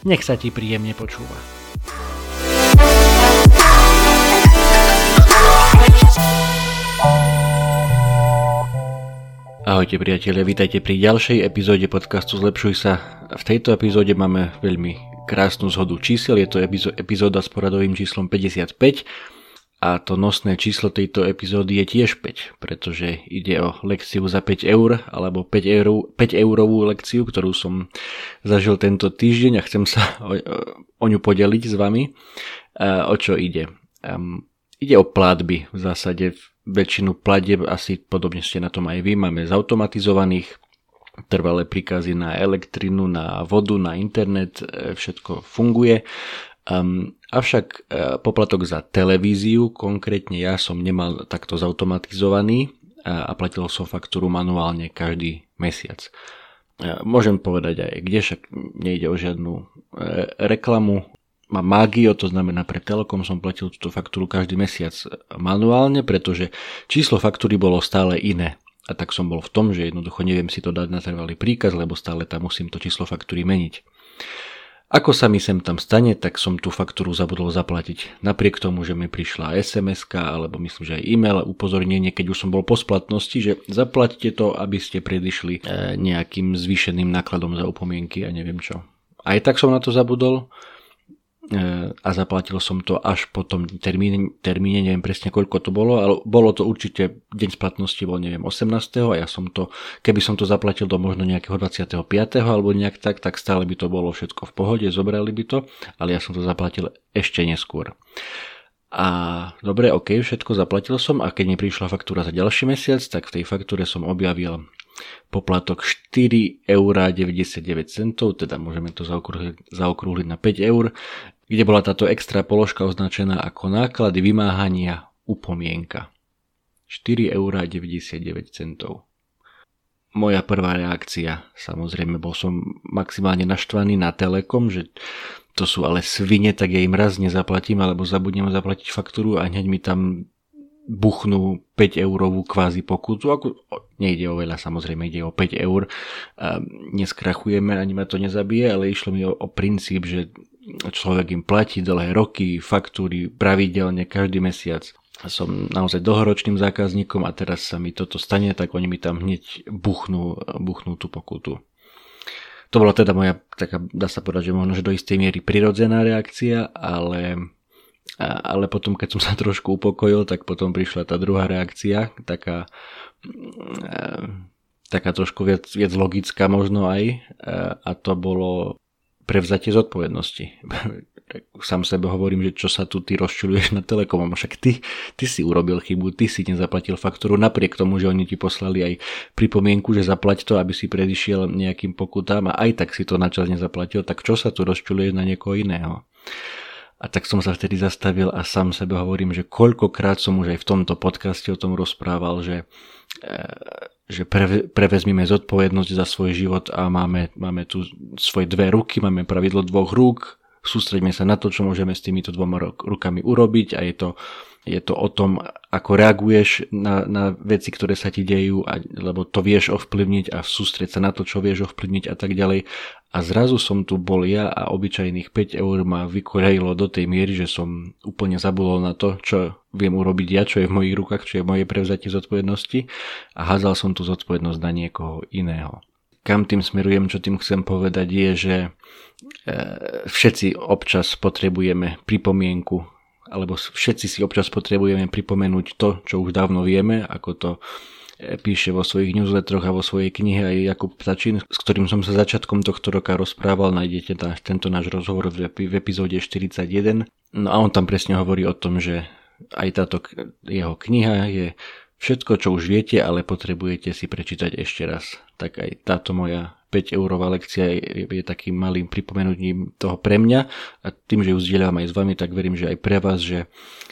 Nech sa ti príjemne počúva. Ahojte priatelia, vítajte pri ďalšej epizóde podcastu Zlepšuj sa. V tejto epizóde máme veľmi krásnu zhodu čísel, je to epizóda s poradovým číslom 55 a to nosné číslo tejto epizódy je tiež 5, pretože ide o lekciu za 5 eur alebo 5, eur, 5 eurovú lekciu, ktorú som zažil tento týždeň a chcem sa o, o ňu podeliť s vami. O čo ide? Um, ide o platby v zásade väčšinu platieb asi podobne ste na tom aj vy, máme zautomatizovaných, trvalé príkazy na elektrinu, na vodu, na internet, e, všetko funguje. Um, avšak uh, poplatok za televíziu, konkrétne ja som nemal takto zautomatizovaný uh, a platil som faktúru manuálne každý mesiac. Uh, môžem povedať aj kde, však nejde o žiadnu reklamu. Mám Magio, to znamená pre Telekom som platil túto faktúru každý mesiac manuálne, pretože číslo faktúry bolo stále iné a tak som bol v tom, že jednoducho neviem si to dať na trvalý príkaz, lebo stále tam musím to číslo faktúry meniť. Ako sa mi sem tam stane, tak som tú faktúru zabudol zaplatiť. Napriek tomu, že mi prišla sms alebo myslím, že aj e-mail upozornenie, keď už som bol po splatnosti, že zaplatíte to, aby ste predišli e, nejakým zvýšeným nákladom za upomienky a neviem čo. Aj tak som na to zabudol a zaplatil som to až po tom termíne, termíne, neviem presne koľko to bolo, ale bolo to určite, deň splatnosti bol neviem 18. a ja som to, keby som to zaplatil do možno nejakého 25. alebo nejak tak, tak stále by to bolo všetko v pohode, zobrali by to, ale ja som to zaplatil ešte neskôr. A dobre, ok, všetko zaplatil som a keď mi prišla faktúra za ďalší mesiac, tak v tej faktúre som objavil poplatok 4,99 eur, teda môžeme to zaokrúhliť, zaokrúhliť na 5 eur, kde bola táto extra položka označená ako náklady vymáhania upomienka. 4,99 eur. Moja prvá reakcia, samozrejme bol som maximálne naštvaný na Telekom, že to sú ale svine, tak ja im raz nezaplatím alebo zabudnem zaplatiť faktúru a hneď mi tam buchnú 5 eurovú kvázi pokutu. Ako, nejde o veľa, samozrejme ide o 5 eur. Neskrachujeme, ani ma to nezabije, ale išlo mi o, o princíp, že človek im platí dlhé roky, faktúry pravidelne každý mesiac. Som naozaj dlhoročným zákazníkom a teraz sa mi toto stane, tak oni mi tam hneď buchnú, buchnú tú pokutu. To bola teda moja, taká, dá sa povedať, že možno, že do istej miery prirodzená reakcia, ale, ale potom, keď som sa trošku upokojil, tak potom prišla tá druhá reakcia, taká, taká trošku viac, viac logická možno aj, a to bolo prevzatie zodpovednosti. Sám sebe hovorím, že čo sa tu ty rozčuluješ na telekomom, však ty, ty si urobil chybu, ty si nezaplatil faktúru napriek tomu, že oni ti poslali aj pripomienku, že zaplať to, aby si predišiel nejakým pokutám a aj tak si to načas nezaplatil, tak čo sa tu rozčuluješ na niekoho iného? A tak som sa vtedy zastavil a sám sebe hovorím, že koľkokrát som už aj v tomto podcaste o tom rozprával, že e, že pre, prevezmime zodpovednosť za svoj život a máme, máme tu svoje dve ruky, máme pravidlo dvoch rúk, sústreďme sa na to, čo môžeme s týmito dvoma rukami urobiť a je to je to o tom, ako reaguješ na, na veci, ktoré sa ti dejú, a, lebo to vieš ovplyvniť a sústrieť sa na to, čo vieš ovplyvniť a tak ďalej. A zrazu som tu bol ja a obyčajných 5 eur ma vykorejilo do tej miery, že som úplne zabudol na to, čo viem urobiť ja, čo je v mojich rukách, čo je moje prevzatie zodpovednosti a házal som tú zodpovednosť na niekoho iného. Kam tým smerujem, čo tým chcem povedať je, že e, všetci občas potrebujeme pripomienku alebo všetci si občas potrebujeme pripomenúť to, čo už dávno vieme, ako to píše vo svojich newsletteroch a vo svojej knihe aj Jakub Ptačín, s ktorým som sa začiatkom tohto roka rozprával. Nájdete tá, tento náš rozhovor v, v epizóde 41. No a on tam presne hovorí o tom, že aj táto jeho kniha je všetko, čo už viete, ale potrebujete si prečítať ešte raz. Tak aj táto moja 5 eurová lekcia je, je takým malým pripomenutím toho pre mňa. A tým, že ju zdieľam aj s vami, tak verím, že aj pre vás, že,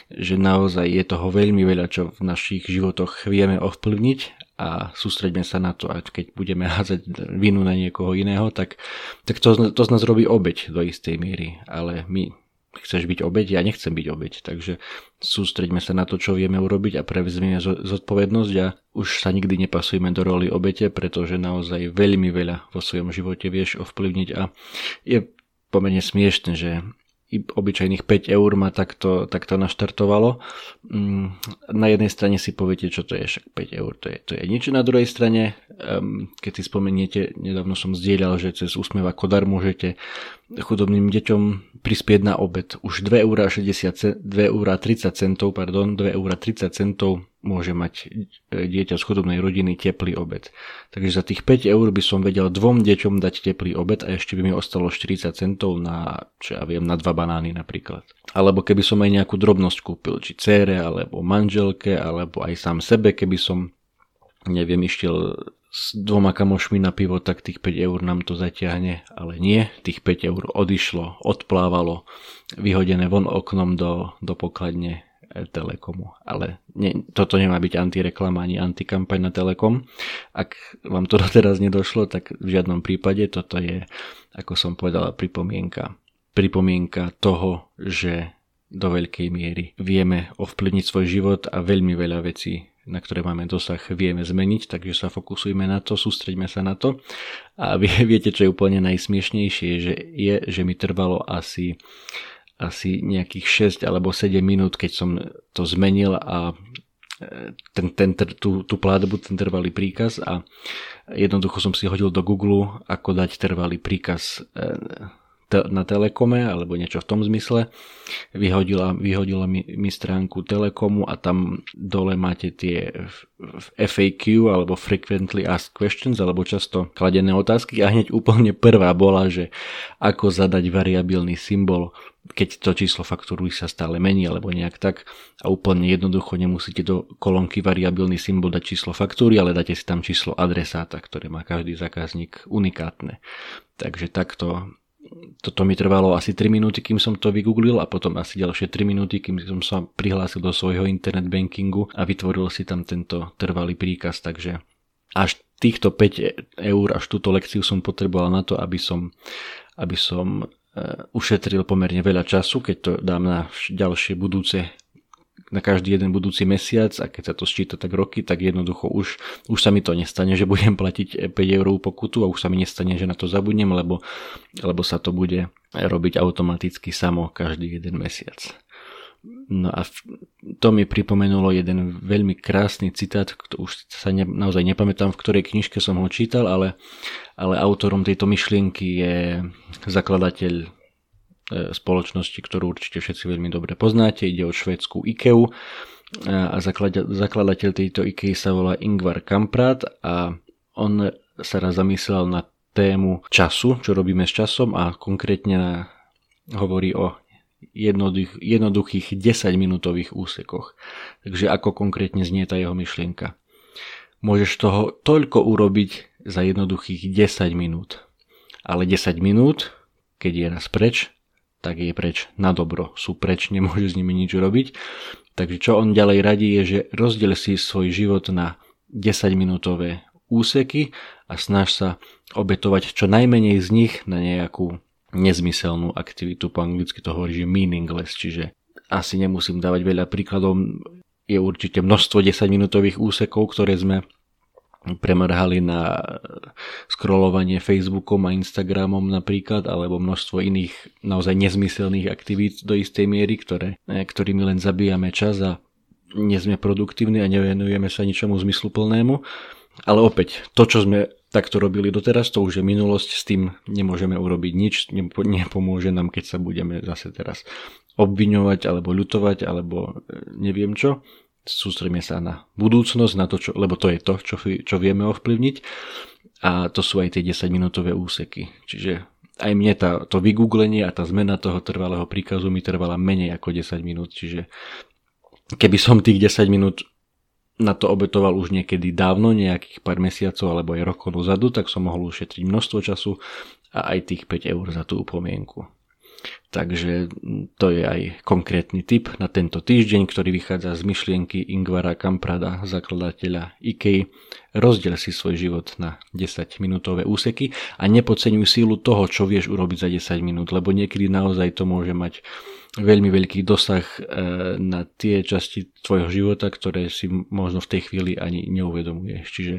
že naozaj je toho veľmi veľa, čo v našich životoch vieme ovplyvniť. A sústreďme sa na to a keď budeme házať vinu na niekoho iného, tak, tak to, to z nás robí obeď do istej miery, ale my chceš byť obeď, ja nechcem byť obeď, takže sústreďme sa na to, čo vieme urobiť a prevezmeme zodpovednosť a už sa nikdy nepasujeme do roli obete, pretože naozaj veľmi veľa vo svojom živote vieš ovplyvniť a je pomerne smiešne, že obyčajných 5 eur ma takto, takto naštartovalo. Mm, na jednej strane si poviete, čo to je, však 5 eur, to je, to je nič. Na druhej strane, keď si spomeniete, nedávno som zdieľal, že cez úsmev ako dar môžete chudobným deťom prispieť na obed. Už 2 eur 60, 2 eur 30 centov, pardon, 2 eur 30 centov môže mať e, dieťa z chudobnej rodiny teplý obed. Takže za tých 5 eur by som vedel dvom deťom dať teplý obed a ešte by mi ostalo 40 centov na, čo ja viem, na dva banány napríklad. Alebo keby som aj nejakú drobnosť kúpil, či cére, alebo manželke, alebo aj sám sebe, keby som neviem, išiel s dvoma kamošmi na pivo, tak tých 5 eur nám to zatiahne, ale nie, tých 5 eur odišlo, odplávalo, vyhodené von oknom do, do pokladne e, Telekomu. Ale nie, toto nemá byť antireklama ani antikampaň na Telekom. Ak vám to doteraz nedošlo, tak v žiadnom prípade toto je, ako som povedala, pripomienka. Pripomienka toho, že do veľkej miery vieme ovplyvniť svoj život a veľmi veľa vecí na ktoré máme dosah, vieme zmeniť, takže sa fokusujme na to, sústreďme sa na to. A viete, čo je úplne najsmiešnejšie, že je, že mi trvalo asi, asi nejakých 6 alebo 7 minút, keď som to zmenil a e, ten, ten, tú, tú platbu, ten trvalý príkaz a jednoducho som si hodil do Google, ako dať trvalý príkaz na Telekome alebo niečo v tom zmysle. Vyhodila, vyhodila mi, mi stránku Telekomu a tam dole máte tie FAQ alebo Frequently Asked Questions alebo často kladené otázky a hneď úplne prvá bola, že ako zadať variabilný symbol keď to číslo faktúry sa stále mení alebo nejak tak a úplne jednoducho nemusíte do kolónky variabilný symbol dať číslo faktúry, ale dáte si tam číslo adresáta, ktoré má každý zákazník unikátne. Takže takto toto mi trvalo asi 3 minúty, kým som to vygooglil a potom asi ďalšie 3 minúty, kým som sa prihlásil do svojho internet bankingu a vytvoril si tam tento trvalý príkaz, takže až týchto 5 eur, až túto lekciu som potreboval na to, aby som, aby som e, ušetril pomerne veľa času, keď to dám na ďalšie budúce na každý jeden budúci mesiac a keď sa to sčíta tak roky, tak jednoducho už, už sa mi to nestane, že budem platiť 5 eurovú pokutu a už sa mi nestane, že na to zabudnem, lebo, lebo sa to bude robiť automaticky samo každý jeden mesiac. No a to mi pripomenulo jeden veľmi krásny citát, už sa ne, naozaj nepamätám, v ktorej knižke som ho čítal, ale, ale autorom tejto myšlienky je zakladateľ spoločnosti, ktorú určite všetci veľmi dobre poznáte. Ide o švédsku IKEA a zakladateľ tejto IKEA sa volá Ingvar Kamprad a on sa raz zamyslel na tému času, čo robíme s časom a konkrétne hovorí o jednoduch, jednoduchých 10 minútových úsekoch. Takže ako konkrétne znie tá jeho myšlienka. Môžeš toho toľko urobiť za jednoduchých 10 minút. Ale 10 minút, keď je raz preč, tak je preč na dobro. Sú preč, nemôže s nimi nič robiť. Takže čo on ďalej radí je, že rozdiel si svoj život na 10 minútové úseky a snaž sa obetovať čo najmenej z nich na nejakú nezmyselnú aktivitu. Po anglicky to hovorí, že meaningless, čiže asi nemusím dávať veľa príkladov. Je určite množstvo 10 minútových úsekov, ktoré sme premrhali na scrollovanie Facebookom a Instagramom napríklad, alebo množstvo iných naozaj nezmyselných aktivít do istej miery, ktoré, e, ktorými len zabíjame čas a nie sme produktívni a nevenujeme sa ničomu zmysluplnému. Ale opäť, to, čo sme takto robili doteraz, to už je minulosť, s tým nemôžeme urobiť nič, nepomôže nám, keď sa budeme zase teraz obviňovať alebo ľutovať alebo e, neviem čo sústredíme sa na budúcnosť, na to, čo, lebo to je to, čo, čo vieme ovplyvniť a to sú aj tie 10 minútové úseky. Čiže aj mne tá, to vygooglenie a tá zmena toho trvalého príkazu mi trvala menej ako 10 minút, čiže keby som tých 10 minút na to obetoval už niekedy dávno, nejakých pár mesiacov alebo aj rokov dozadu, tak som mohol ušetriť množstvo času a aj tých 5 eur za tú upomienku. Takže to je aj konkrétny tip na tento týždeň, ktorý vychádza z myšlienky Ingvara Kamprada, zakladateľa IKEA. Rozdiel si svoj život na 10 minútové úseky a nepodceňuj sílu toho, čo vieš urobiť za 10 minút, lebo niekedy naozaj to môže mať veľmi veľký dosah e, na tie časti tvojho života, ktoré si možno v tej chvíli ani neuvedomuješ. Čiže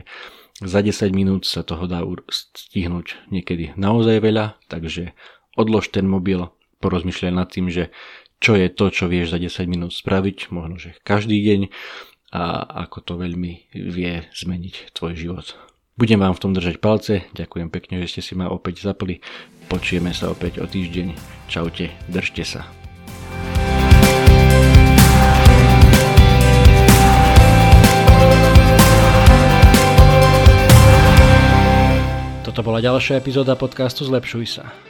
za 10 minút sa toho dá stihnúť niekedy naozaj veľa, takže odlož ten mobil, porozmýšľaj nad tým, že čo je to, čo vieš za 10 minút spraviť, možno, že každý deň a ako to veľmi vie zmeniť tvoj život. Budem vám v tom držať palce, ďakujem pekne, že ste si ma opäť zapli, počujeme sa opäť o týždeň, čaute, držte sa. Toto bola ďalšia epizóda podcastu Zlepšuj sa.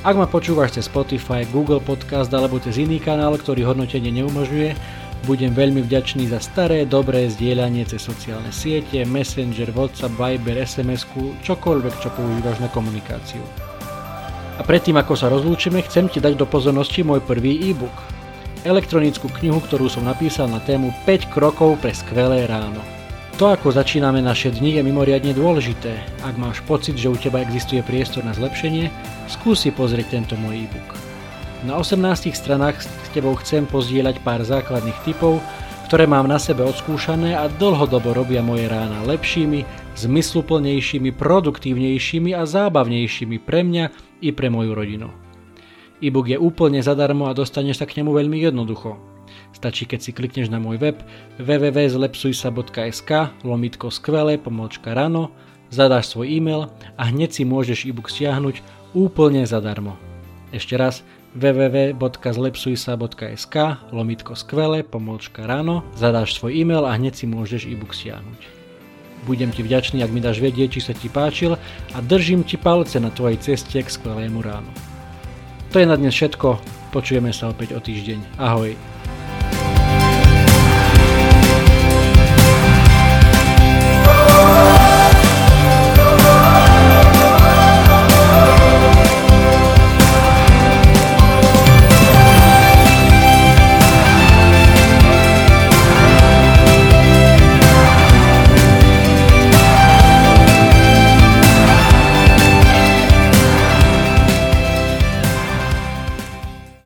Ak ma počúvaš cez Spotify, Google Podcast alebo cez iný kanál, ktorý hodnotenie neumožňuje, budem veľmi vďačný za staré, dobré zdieľanie cez sociálne siete, Messenger, WhatsApp, Viber, sms čokoľvek, čo používaš na komunikáciu. A predtým, ako sa rozlúčime, chcem ti dať do pozornosti môj prvý e-book. Elektronickú knihu, ktorú som napísal na tému 5 krokov pre skvelé ráno. To, ako začíname naše dni, je mimoriadne dôležité. Ak máš pocit, že u teba existuje priestor na zlepšenie, skúsi pozrieť tento môj e-book. Na 18 stranách s tebou chcem pozdieľať pár základných typov, ktoré mám na sebe odskúšané a dlhodobo robia moje rána lepšími, zmysluplnejšími, produktívnejšími a zábavnejšími pre mňa i pre moju rodinu. E-book je úplne zadarmo a dostaneš sa k nemu veľmi jednoducho. Stačí, keď si klikneš na môj web www.zlepsujsa.sk lomitko skvelé pomočka rano, zadáš svoj e-mail a hneď si môžeš e-book stiahnuť úplne zadarmo. Ešte raz www.zlepsujsa.sk lomitko skvelé pomočka ráno, zadáš svoj e-mail a hneď si môžeš e-book stiahnuť. Budem ti vďačný, ak mi dáš vedieť, či sa ti páčil a držím ti palce na tvojej ceste k skvelému ránu. To je na dnes všetko, počujeme sa opäť o týždeň. Ahoj.